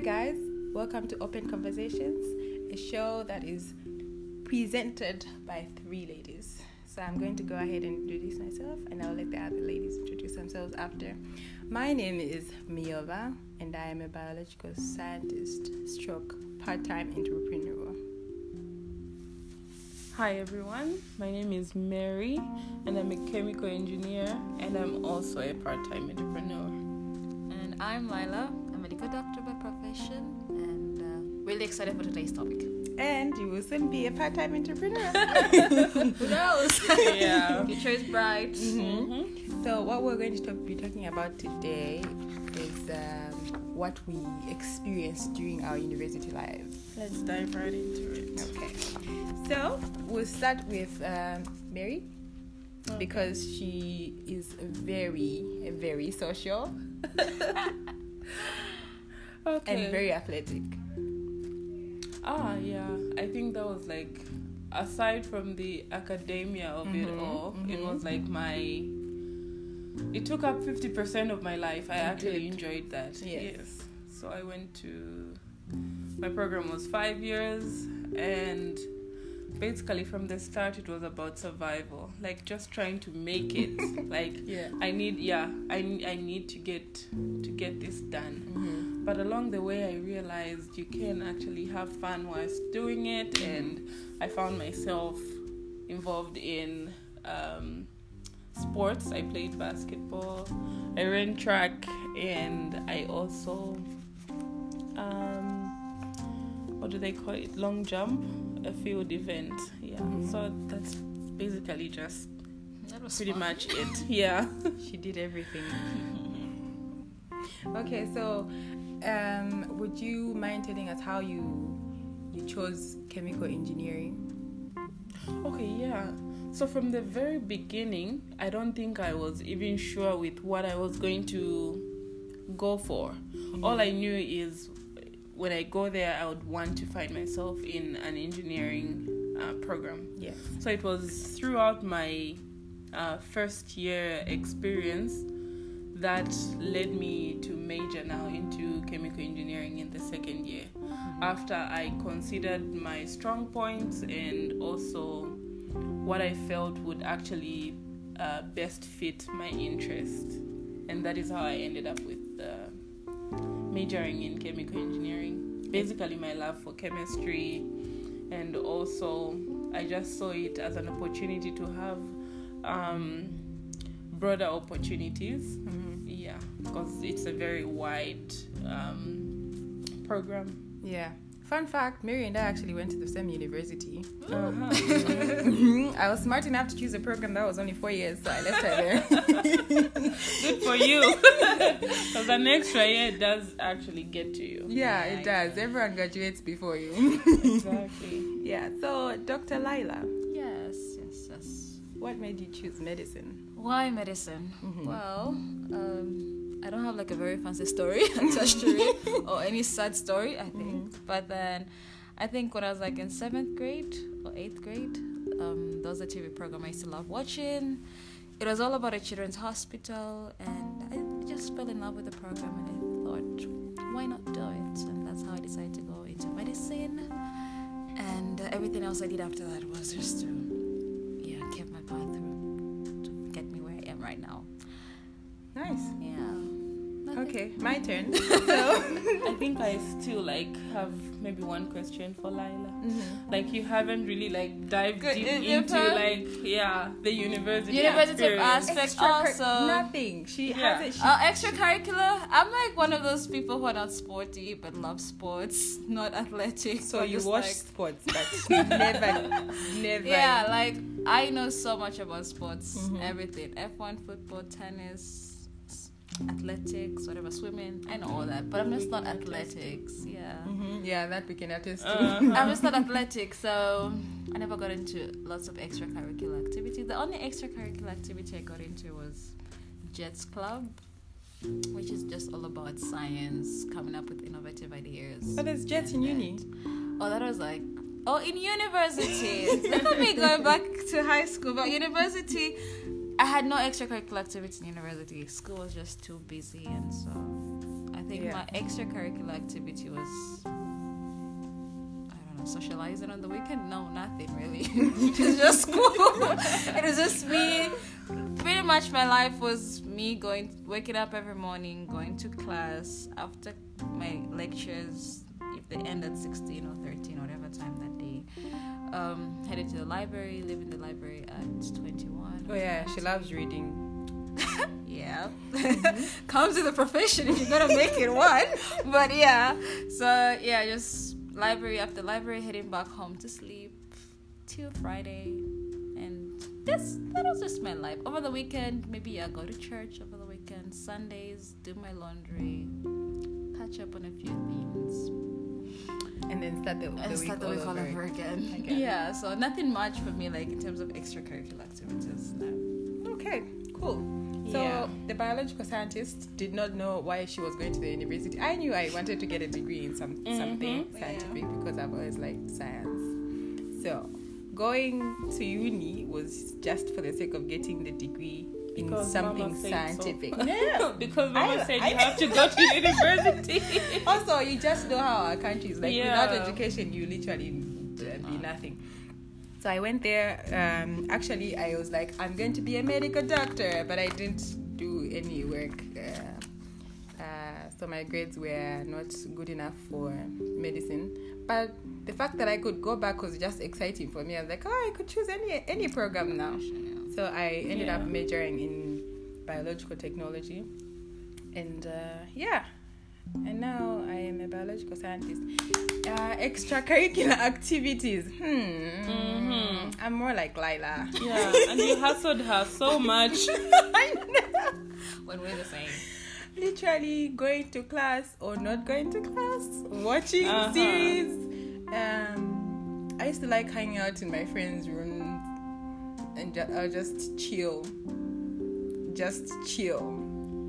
Hi, guys. Welcome to Open Conversations, a show that is presented by three ladies. So I'm going to go ahead and introduce myself, and I'll let the other ladies introduce themselves after. My name is Miova, and I am a biological scientist, stroke part-time entrepreneur. Hi everyone, my name is Mary and I'm a chemical engineer and I'm also a part time entrepreneur. And I'm Lila, excited for today's topic. And you will soon be a part-time entrepreneur. Who knows? Yeah. Future is bright. Mm-hmm. So, what we're going to talk, be talking about today is um, what we experienced during our university lives. Let's dive right into it. Okay. So, we'll start with um, Mary because she is very, very social Okay. and very athletic. Ah, yeah. I think that was like, aside from the academia of it Mhm, all, it mhm. was like my. It took up 50% of my life. I It actually did. enjoyed that. Yes. So I went to. My program was five years, and basically from the start, it was about survival. Like just trying to make it. like Yeah. I need, yeah, I, I need to get to get this done. Mm-hmm. But along the way, I realized you can actually have fun whilst doing it, and I found myself involved in um, sports. I played basketball, I ran track, and I also, um, what do they call it? Long jump, a field event. Yeah. Mhm. So that's basically just That was pretty fun. much it. Yeah. She did everything. Okay, so um, would you mind telling us how you you chose chemical engineering? Okay, yeah. So from the very beginning, I don't think I was even sure with what I was going to go for. All I knew is when I go there, I would want to find myself in an engineering uh, program. Yes. So it was throughout my uh, first year experience that led me to major now into chemical engineering in the second year. After I considered my strong points and also what I felt would actually uh, best fit my interest, and that is how I ended up with majoring in chemical engineering. Basically, my love for chemistry, and also I just saw it as an opportunity to have um, broader opportunities. Mhm. Yeah, because it's a very wide um, program. Yeah. Fun fact: Mary and I actually went to the same university. Uh-huh. I was smart enough to choose a program that was only four years, so I left her there. Good for you. Because an extra year does actually get to you. yeah, it does. Everyone graduates before you. Exactly. yeah. So, Dr. Lila, Yes, yes, yes. what made you choose medicine? Why medicine? Mhm. Well, um, I don't have like a very fancy story attached to it or any sad story, I think. But then I think when I was like in seventh grade or eighth grade, um, there was a TV program I used to love watching. It was all about a children's hospital, and I just fell in love with the program and I thought, why not do it? And that's how I decided to go into medicine. And uh, everything else I did after that was just to, yeah, keep my path through to get me where I am right now. Nice. Yeah. Okay, my turn. so, I think I still like have maybe one question for Lila. Mhm. Like you haven't really like dived Good, deep uh, into huh? like yeah the university University of experience. aspect Extracur- also. nothing. She Yeah. hasn't. She, Uh, extracurricular. I'm like one of those people who are not sporty but love sports, not athletic. so you watch like- sports, but never, never. Yeah, like I know so much about sports, Mhm. everything. F1, football, tennis, s- athletics, whatever, swimming. I know all that, but I'm just not athletics. Yeah. Mhm. Yeah, that we can attest to. Uh-huh. I'm just not athletic, so I never got into lots of extracurricular activity. The only extracurricular activity I got into was Jets Club, which is just all about science, coming up with innovative ideas. But there's jets in uni. Oh, that was like, oh, in university. Look at me going back to high school, but university, I had no extracurricular activity in university. School was just too busy, and so I think Yeah. my extracurricular activity was I don't know, socializing on the weekend. No, nothing really. it was just school. it was just me. Pretty much my life was me going, waking up every morning, going to class after my lectures, if they end at 16 or 13, whatever time that day. Um, headed to the library, leaving the library at 21. Oh yeah, she loves reading. Yeah. Comes with a profession if you're gonna make it one. But yeah. So yeah, just library after library, heading back home to sleep till Friday. And this that was just my life. Over the weekend, maybe I go to church over the weekend. Sundays, do my laundry, catch up on a few things. And then start the, the And week start the all week all over. over again. again. Yeah, so nothing much for me like in terms of extracurricular activities. No. Okay, cool. So Yeah. the biological scientist did not know why she was going to the university. I knew I wanted to get a degree in some something Mhm. scientific because I've always liked science. So going to uni was just for the sake of getting the degree in something said so. scientific. Yeah. because Mama I- said I- you have to go to university. also, you just know how our country is like. Yeah. Without education, you literally uh, be nothing. So I went there. Um, actually, I was like, I'm going to be a medical doctor, but I didn't do any work. Uh, uh, so my grades were not good enough for medicine. But the fact that I could go back was just exciting for me. I was like, oh, I could choose any any program now. So I ended up majoring in biological technology, and uh, yeah, and now I am a biological scientist. Uh, extracurricular activities. Hmm. Mhm. I'm more like Lila. yeah, and you hustled her so much. I know. When we're the same. Literally going to class or not going to class, watching Uh-huh. series. Um, I used to like hanging out in my friends' rooms and ju- I'll just chill. Just chill.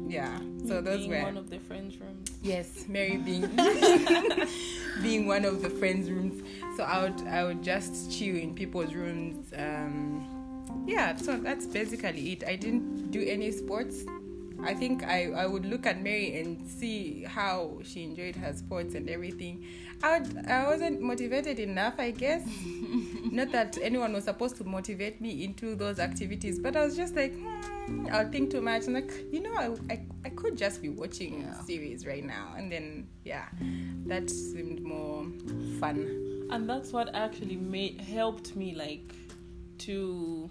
Yeah. So those were one of the friends' rooms. Yes, Mary being being one of the friends' rooms. So I would I would just chill in people's rooms. Um, yeah, so that's basically it. I didn't do any sports. I think I, I would look at Mary and see how she enjoyed her sports and everything. I would, I wasn't motivated enough, I guess. Not that anyone was supposed to motivate me into those activities, but I was just like, hmm, I'll think too much. And like, you know, I, I, I could just be watching Yeah. series right now. And then, yeah, that seemed more fun. and that's what actually made helped me like to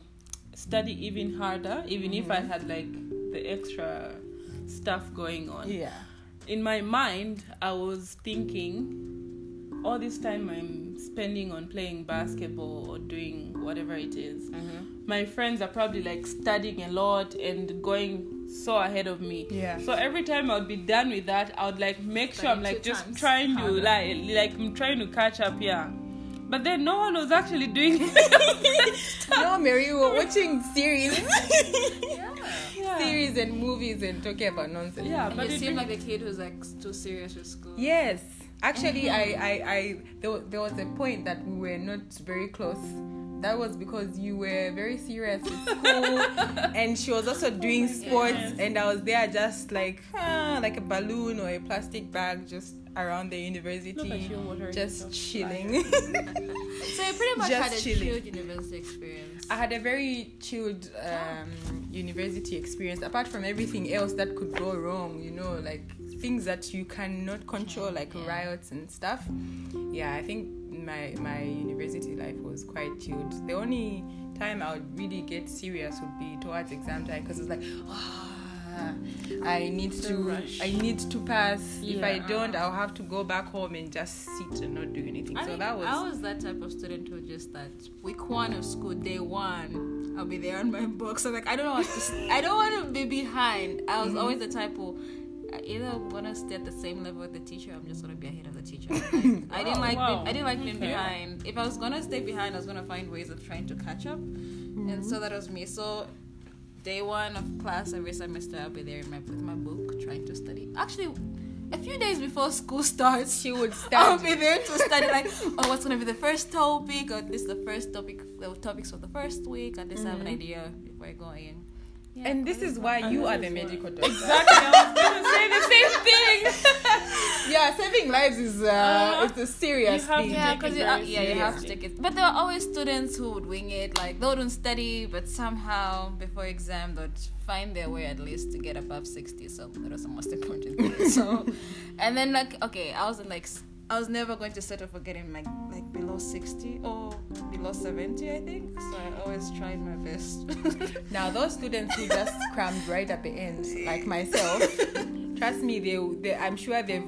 study even harder even if i had like the extra stuff going on Yeah. in my mind i was thinking all this time i'm spending on playing basketball or doing whatever it is mm-hmm. my friends are probably like studying a lot and going so ahead of me Yeah. so every time I'd be done with that, I would like make sure I'm like just trying to like like I'm trying to catch up, yeah. But then no one was actually doing it. no, Mary, we were watching series. Yeah. Yeah. series and movies and talking about nonsense. Yeah, And but you it seem really- like a kid who's like too serious with school. Yes. Actually, mm-hmm. I, I, I, there, there was a point that we were not very close. That was because you were very serious with school, and she was also doing sports, goodness. and I was there just like, ah, like a balloon or a plastic bag, just around the university, you just chilling. So you pretty much Just had a chilling. chilled university experience. I had a very chilled um, university experience. Apart from everything else that could go wrong, you know, like things that you cannot control, like Yeah. riots and stuff. Yeah, I think my my university life was quite chilled. The only time I would really get serious would be towards exam time because it's like, ah, I need to, rush. I need to pass. If I don't, I'll have to go back home and just sit and not do anything. I so think that was. I was that type of student who just that week one of school, day one, I'll be there on my books. So like I don't know what to. I don't want to be behind. I was always the type who. I either want to stay at the same level with the teacher, or I'm just gonna be ahead of the teacher. Like, I didn't Oh, like wow. being, I didn't like being Okay. behind. If I was gonna stay behind, I was gonna find ways of trying to catch up, and so that was me. So day one of class every semester, I'll be there in my, with my book trying to study. Actually, a few days before school starts, she would I'll stand. be there to study like, oh, what's gonna be the first topic, or this is the first topic, the topics for the first week. At least I have an Mhm. idea before I go in. Yeah, and this is why you are the is medical doctor. Exactly. I was gonna say the same thing. yeah, saving lives is uh, Uh-huh. it's a serious You have thing. Yeah, because it you, uh, very yeah, you have to take it. But there are always students who would wing it. Like they wouldn't study, but somehow before exam they'd find their way at least to get above sixty. So that was the most important thing. so, and then like okay, I was in like s- I was never going to settle for getting like like below sixty or below seventy. I think so. I always tried my best. Now those students who just crammed right at the end, like myself, trust me, they, they I'm sure they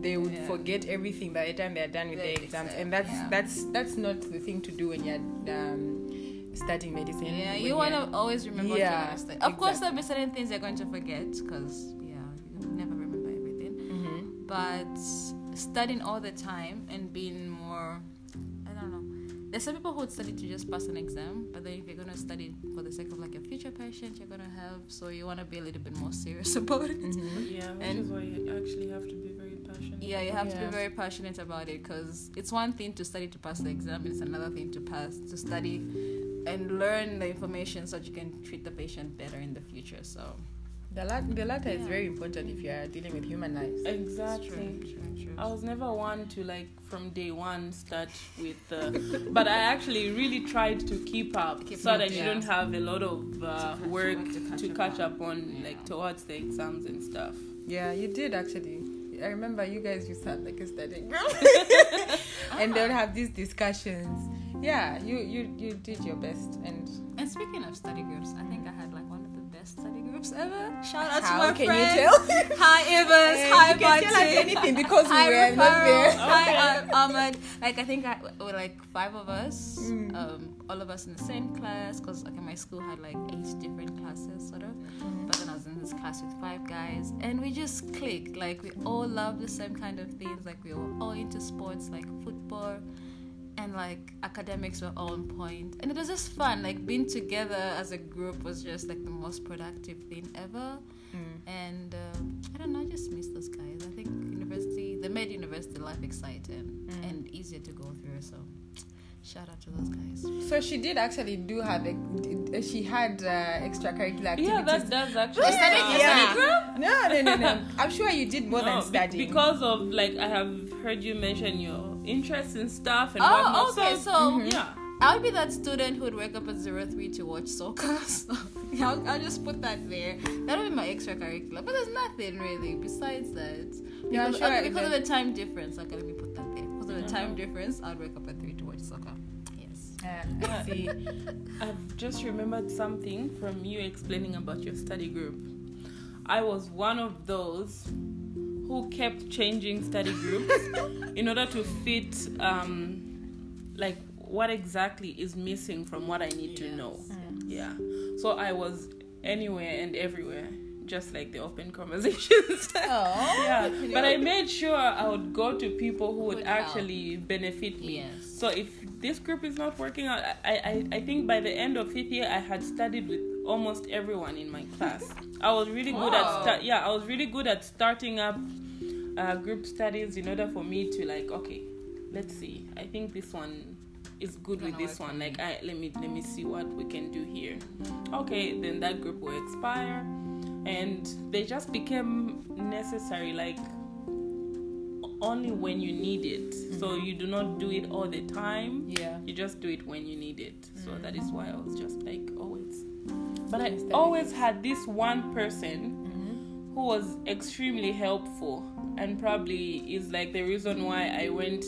they would Yeah. forget everything by the time they're done with The their exams, exam, and that's yeah. that's that's not the thing to do when you're um, studying medicine. Yeah, you want to always remember Yeah. Of course, exactly. there'll be certain things you're going to forget because, yeah, you never remember everything. Mhm. But studying all the time and being more, I don't know. There's some people who would study to just pass an exam, but then if you're going to study for the sake of like a future patient, you're going to have, so you want to be a little bit more serious about it. Mhm. Yeah, which And- is why you actually have to be very passionate. Yeah, you have to be very passionate about it because it's one thing to study to pass the exam, it's another thing to pass to study and learn the information so that you can treat the patient better in the future. So The, lat- the latter is very important if you are dealing with human lives. Exactly. True, true, true. I was never one to like from day one start with, uh, but I actually really tried to keep up Keep so up, that you don't have a lot of uh, catch- work to catch to up catch on. up on, Yeah. like towards the exams and stuff. Yeah, you did actually. I remember you guys used to have like a study group, and they would have these discussions. Yeah, you you you did your best, and And speaking of study groups, I think I had like one of the best study groups ever. Shout out how to my can friends. you tell? Hi Evans. Eh, Hi you can tell us anything because we Hi were not there. Hi Okay. uh, Ahmed. Like I think I were like five of us. Mm. Um, all of us in the same class because okay, my school had like eight different classes sort of. But then I was in this class with five guys, and we just clicked. Like we all loved the same kind of things. Like we were all into sports, like football, and like academics were all on. And it was just fun. Like being together as a group was just like the most productive thing ever. Mm. And uh, I don't know, I just miss those guys. I think university, they made university life exciting Mm. and easier to go through. So shout out to those guys. So she did actually do have a, d- she had uh, extracurricular activities. Yeah, that does actually. Is that sound- Yeah. study group? no, no, no, no. I'm sure you did more No, than be- studying. because of like I have heard you mention your interests in stuff and Oh, whatnot. okay. So, So yeah, I would be that student who would wake up at zero three to watch soccer. So I'll, I'll just put that there. That would be my extracurricular. But there's nothing really besides that. Yeah, Because, sure okay, because of the- the time difference. Okay, let me put that there. Because of the time Uh-huh. difference, I'd wake up at three to watch soccer. Yes. Uh, I see. I've just remembered something from you explaining about your study group. I was one of those who kept changing study groups in order to fit um, like what exactly is missing from what I need to know. Yeah. So I was anywhere and everywhere, just like the open conversations. Oh. yeah. But I made sure I would go to people who would Would help. actually benefit me. Yes. So if this group is not working out, I, I, I think by the end of fifth year, I had studied with almost everyone in my class. I was really good at start. Yeah, I was really good at starting up uh, group studies in order for me to like, okay, let's see. I think this one is good with this one. Like, I let me let me see what we can do here. Okay, then that group will expire, and they just became necessary. Like only when you need it. So you do not do it all the time. Yeah. You just do it when you need it. So that is why I was just like always. But I always had this one person Mhm. who was extremely helpful and probably is like the reason why I went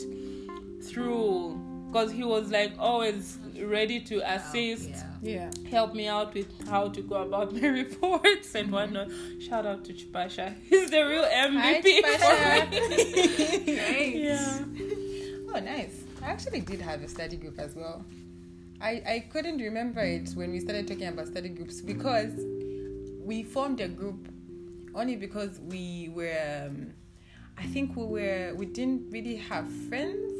through because he was like always ready to assist Yeah. Yeah. help me out with how to go about my reports and whatnot. Shout out to Chipasha. He's the real MVP. Chipasha. Great. yeah. Oh, nice. I actually did have a study group as well. I, I couldn't remember it when we started talking about study groups because we formed a group only because we were, um, I think we were, we didn't really have friends.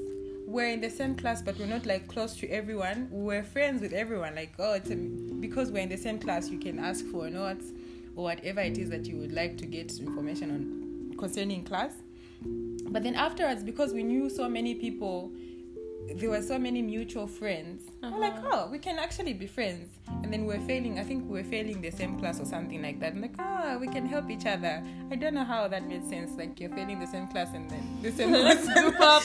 We're in the same class, but we're not like close to everyone. We were friends with everyone. Like, oh, it's a, because we're in the same class, you can ask for notes or whatever it is that you would like to get information on concerning class. But then afterwards, because we knew so many people there were so many mutual friends. We're uh-huh. like, oh, we can actually be friends. And then we're failing. I think we're failing the same class or something like that. I'm like, oh, we can help each other. I don't know how that made sense. Like you're failing the same class and then the same Let's group up.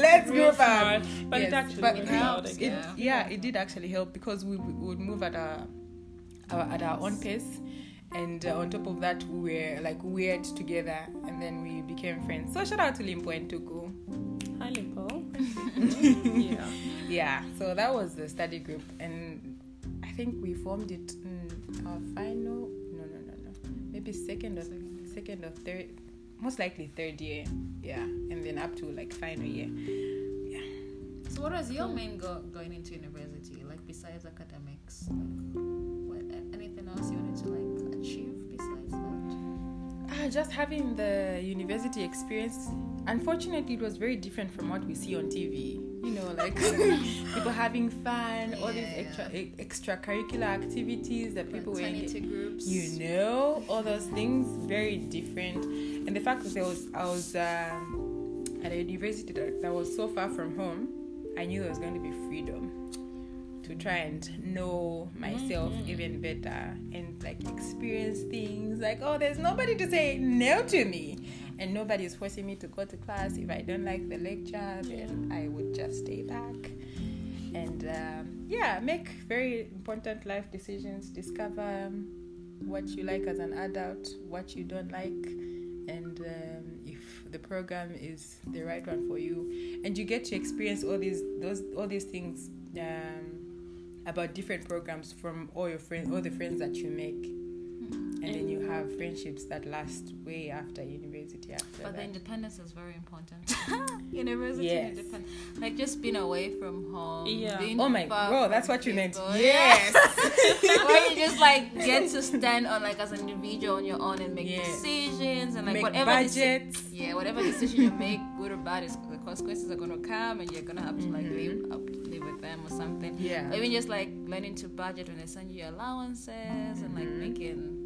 Let's go smart. But it actually but worked it- guess. yeah, it did actually help because we, we would move at our, our at our own pace, and uh, on top of that, we were like weird together, and then we became friends. So shout out to Limpo and Tuku. Hi, Limpo. yeah. Yeah, so that was the study group, and I think we formed it in our final. No, no, no, no. Maybe second or second or third. Most likely third year. Yeah, and then up to like final year. Yeah. So, what was your main goal going into university? Like, besides academics, like, what, anything else you wanted to like achieve besides that? Ah, just having the university experience. Unfortunately, it was very different from what we see on TV. You know, like people having fun, all these Yeah. extra e- extracurricular activities that people were. 22 groups. you know all those things very different and the fact that I was I was um, at a university that, that was so far from home I knew there was going to be freedom to try and know myself even better and like experience things like oh there's nobody to say no to me and nobody is forcing me to go to class if I don't like the lecture then I would just stay back and um, yeah, make very important life decisions. Discover what you like as an adult, what you don't like, and um, if the program is the right one for you. And you get to experience all these those all these things um, about different programs from all your friends, all the friends that you make. And then you have friendships that last way after university. After But the independence is very important. University Yes. independence, like just being away from home. Yeah. Oh my god, that's what you meant. Yes. Where you just like get to stand on like as an individual on your own and make Yeah. decisions and like Make whatever deci- budgets. yeah, whatever decision you make, good or bad, is the consequences are gonna come and you're gonna have to like Mhm. live up live with them or something. Yeah. Even just like learning to budget when they send you your allowances and like Mhm. making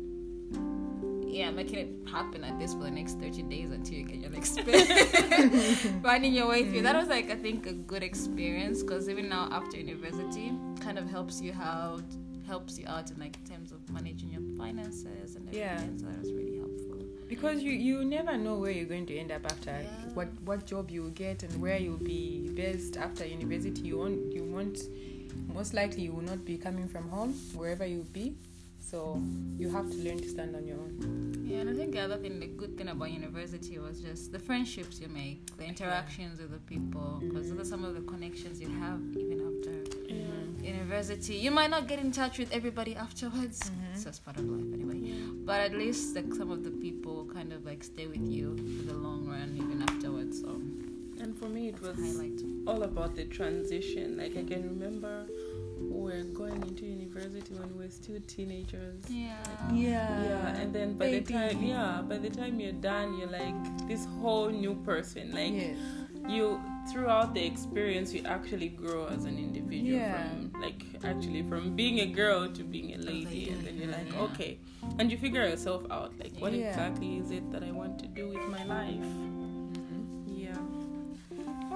yeah, making it happen like this for the next 30 days until you get your next pay. Finding your way through. That mm-hmm. was like, I think, a good experience because even now after university, kind of helps you out, helps you out in like terms of managing your finances and everything. Yeah. So that was really helpful. because you you never know where you're going to end up after Yeah. what what job you will get and where you'll be based after university you won't you won't most likely you will not be coming from home wherever you'll be so you have to learn to stand on your own Yeah, and I think the other thing, the good thing about university was just the friendships you make, the interactions with the people, because those are some of the connections you have even after mm-hmm. university. You might not get in touch with everybody afterwards. so It's just part of life anyway. But at least like some of the people kind of like stay with you for the long run even afterwards. So And for me, it was highlight. all about the transition. Like I can remember we were going into university when we were still teenagers. Yeah. Yeah, Yeah. and then by the time yeah, by the time you're done, you're like this whole new person. Like yes you throughout the experience, you actually grow as an individual Yeah. from like actually from being a girl to being a lady, lady, and then you're like yeah. okay, and you figure yourself out. Like what Yeah. exactly is it that I want to do with my life? Yeah.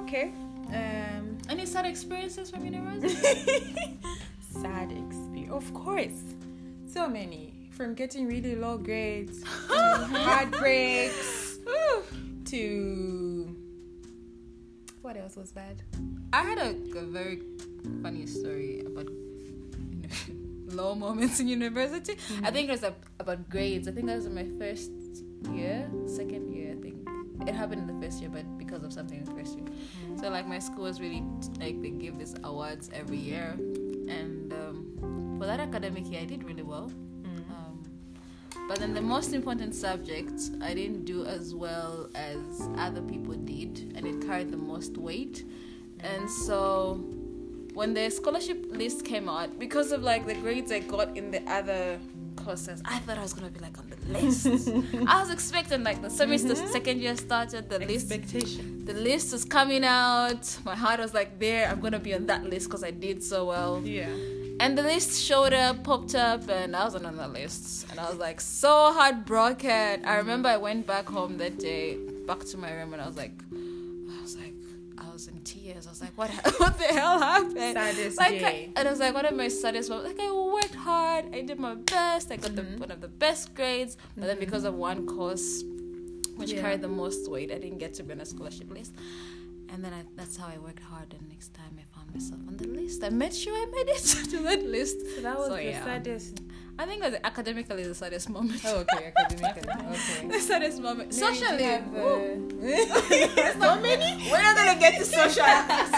okay um Any sad experiences from university? sad experience of course so many from getting really low grades heartbreaks to what else was bad I had a, a very funny story about low moments in university. I think it was a, about grades. I think that was in my first year, second year. I think it happened in the first year, but because of something in the first year. So like my school was really like they give these awards every year, and um, for that academic year, I did really well. Mm-hmm. Um, but then the most important subject, I didn't do as well as other people did, and it carried the most weight. Mm-hmm. And so when the scholarship list came out, because of like the grades I got in the other courses, I thought I was gonna be like on the list. I was expecting like the semester mm-hmm. second year started, the list expectation the list was coming out. My heart was like there, I'm gonna be on that list because I did so well. yeah And the list showed up, popped up, and I wasn't on the list. And I was like so heartbroken. I remember I went back home that day, back to my room, and I was like, I was like, I was in tears I was like, what, what the hell happened? Saddest like, day. I, and it was like one of my saddest moments. Like I worked hard, I did my best, I got Mm-hmm. the, one of the best grades, but then because of one course, which Yeah. carried the most weight, I didn't get to be on a scholarship list. And then I, that's how I worked hard. And next time I found myself on the list, I made sure I made it to that list. So that was So, the yeah. saddest. I think it was academically the saddest moment. Oh, okay, academically. Okay. the saddest moment. You Socially, have, uh, so many. We're not gonna get to social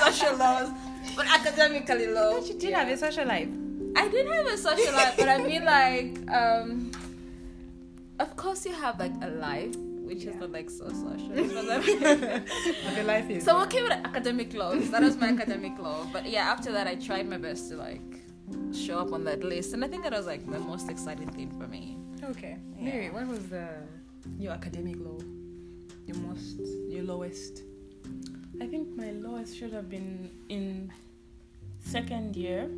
social laws, but academically low. But you did Yeah. have a social life. I did have a social life, but I mean like, um, of course you have like a life, which is Yeah. not like so social. But the life is. so we're okay with academic laws. That was my academic law. But yeah, after that, I tried my best to like show up on that list, and I think that was like the most exciting thing for me. Okay. Yeah. Mary, what was the your academic low? Your most, your lowest. I think my lowest should have been in second year.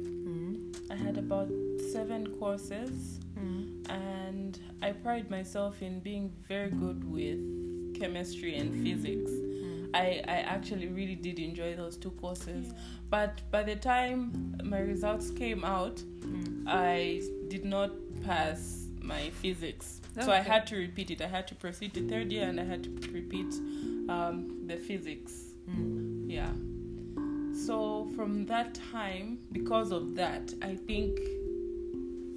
I had about seven courses, Mm. and I pride myself in being very good with chemistry and physics. Mm. I, I actually really did enjoy those two courses. But by the time my results came out, Mm. I did not pass my physics. So I had to repeat it. I had to proceed to third year and I had to repeat um, the physics. Mm. Yeah. So from that time, because of that, I think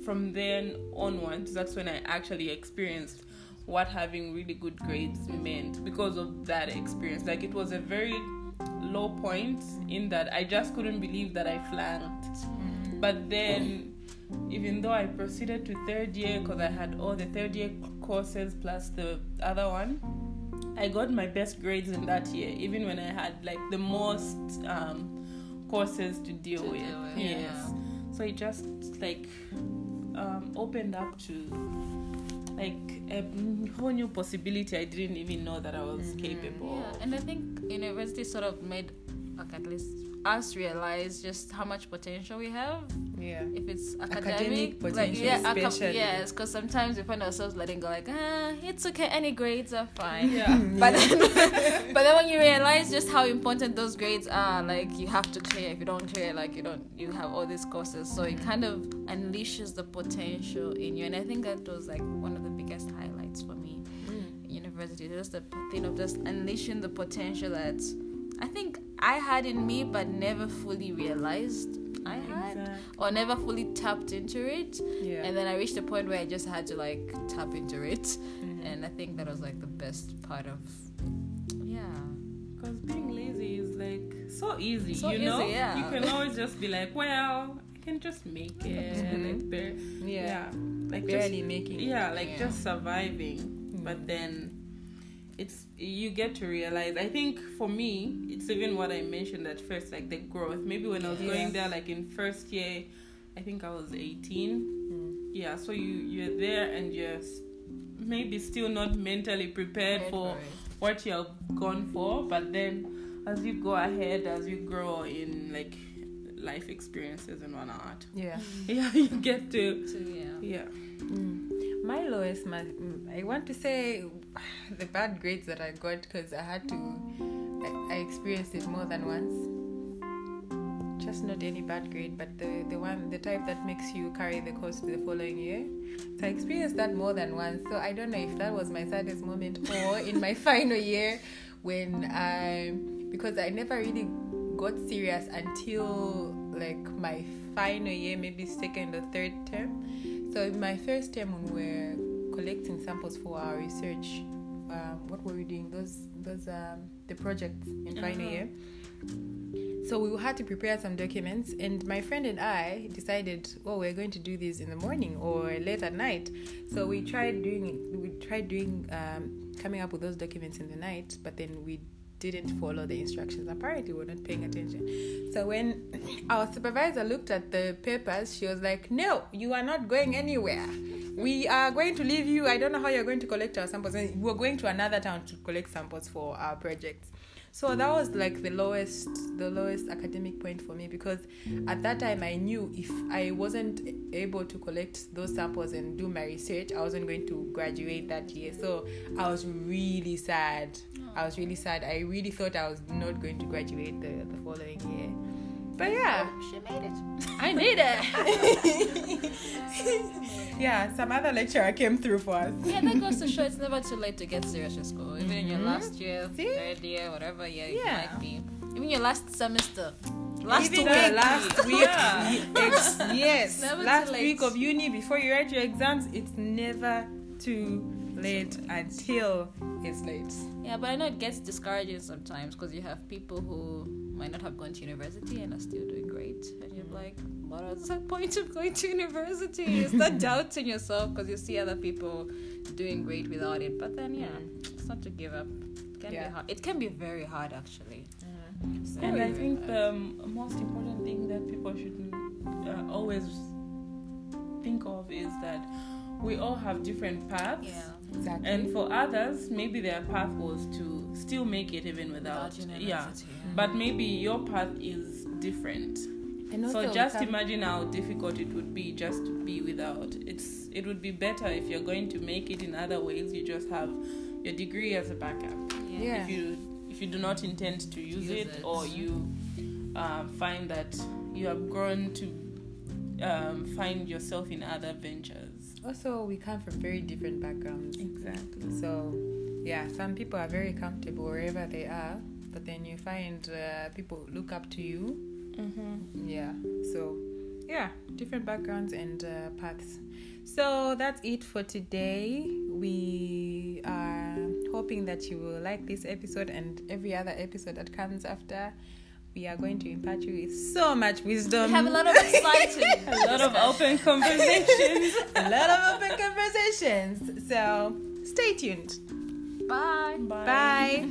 from then onwards, that's when I actually experienced what having really good grades meant because of that experience. Like it was a very low point in that I just couldn't believe that I flunked. But then, even though I proceeded to third year because I had all the third year courses plus the other one, I got my best grades in that year, even when I had like the most um, courses to deal To with. deal with, yes. yeah. So it just like um, opened up to like a whole new possibility I didn't even know that I was Mhm. capable Yeah, of. and I think university sort of made, like at least us realize just how much potential we have. Yeah. If it's academic, Academic like potential yeah, especially. yes, because sometimes we find ourselves letting go, like ah, it's okay, any grades are fine. Yeah. But then, but then when you realize just how important those grades are, like you have to clear. If you don't clear, like you don't, you have all these courses. So it kind of unleashes the potential in you, and I think that was like one of the biggest highlights for me Mm. university. Just the thing of just unleashing the potential that I think I had in me, but never fully realized I had, Exactly. or never fully tapped into it. Yeah. And then I reached a point where I just had to like tap into it, Mhm. and I think that was like the best part of, yeah. Because being lazy is like so easy, So you easy, know? yeah. You can always just be like, well, I can just make it. Mhm. Like, bare, yeah. yeah. Like Barely just, making. it. yeah, like Yeah. just surviving. Mm. But then it's you get to realize. I think for me, it's even what I mentioned at first, like the growth. Maybe when I was Yeah. going there, like in first year, I think I was 18. Mm. Yeah, so you you're there and you're maybe still not mentally prepared Prepared for for what you have gone for but then as you go ahead as you grow in like life experiences and whatnot Yeah. yeah you get to So yeah. yeah Mm. My lowest, I want to say the bad grades that I got because I had to, I, I experienced it more than once. Just not any bad grade, but the, the one, the type that makes you carry the course to the following year. So I experienced that more than once. So I don't know if that was my saddest moment or in my final year when I, because I never really got serious until like my final year, maybe second or third term. So in my first term when we were collecting samples for our research, um, what were we doing? Those those um, the projects in final Uh-huh. year. So we had to prepare some documents, and my friend and I decided, well, we're going to do this in the morning or late at night. So we tried doing it. We tried doing um, coming up with those documents in the night, but then we didn't follow the instructions. Apparently, we we're not paying attention. So when our supervisor looked at the papers, she was like, "No, you are not going anywhere. We are going to leave you. I don't know how you're going to collect our samples. We're going to another town to collect samples for our projects." So that was like the lowest, the lowest academic point for me because at that time I knew if I wasn't able to collect those samples and do my research, I wasn't going to graduate that year. So I was really sad. I was really sad. I really thought I was not going to graduate the, the following year. But yeah, She made it. I did it. yeah, some other lecturer came through for us. Yeah, that goes to show it's never too late to get serious in school. Even in your Mhm. last year, See? third year, whatever year Yeah. you might be. Even your last semester. Last Even week. last week, Yeah. ex- yes, never last week of uni before you write your exams, it's never too late until it's late. Yeah, but I know it gets discouraging sometimes because you have people who might not have gone to university and are still doing great. And you're mm. like, what is the point of going to university? You start doubting yourself because you see other people doing great without it. But then, yeah, mm. it's not to give up. It can Yeah. be hard. It can be very hard, actually. It's And I think hard. the most important thing that people should uh, always think of is that we all have different paths. yeah. Exactly. And for others, maybe their path was to still make it even without. Without yeah. university, But maybe your path is different. And so just imagine how difficult it would be just to be without. It's it would be better if you're going to make it in other ways. You just have your degree as a backup. Yeah. If you if you do not intend to use, use it, it. or you um, find that you have grown to um, find yourself in other ventures. Also we come from very different backgrounds. Exactly. So, yeah, some people are very comfortable wherever they are, but then you find uh, people look up to you. Mm-hmm. Yeah, so yeah, different backgrounds and uh, paths. So that's it for today. We are hoping that you will like this episode and every other episode that comes after. We are going to impart you with so much wisdom. We have a lot of exciting. A lot of open conversations. a lot of open conversations. So stay tuned. Bye. Bye.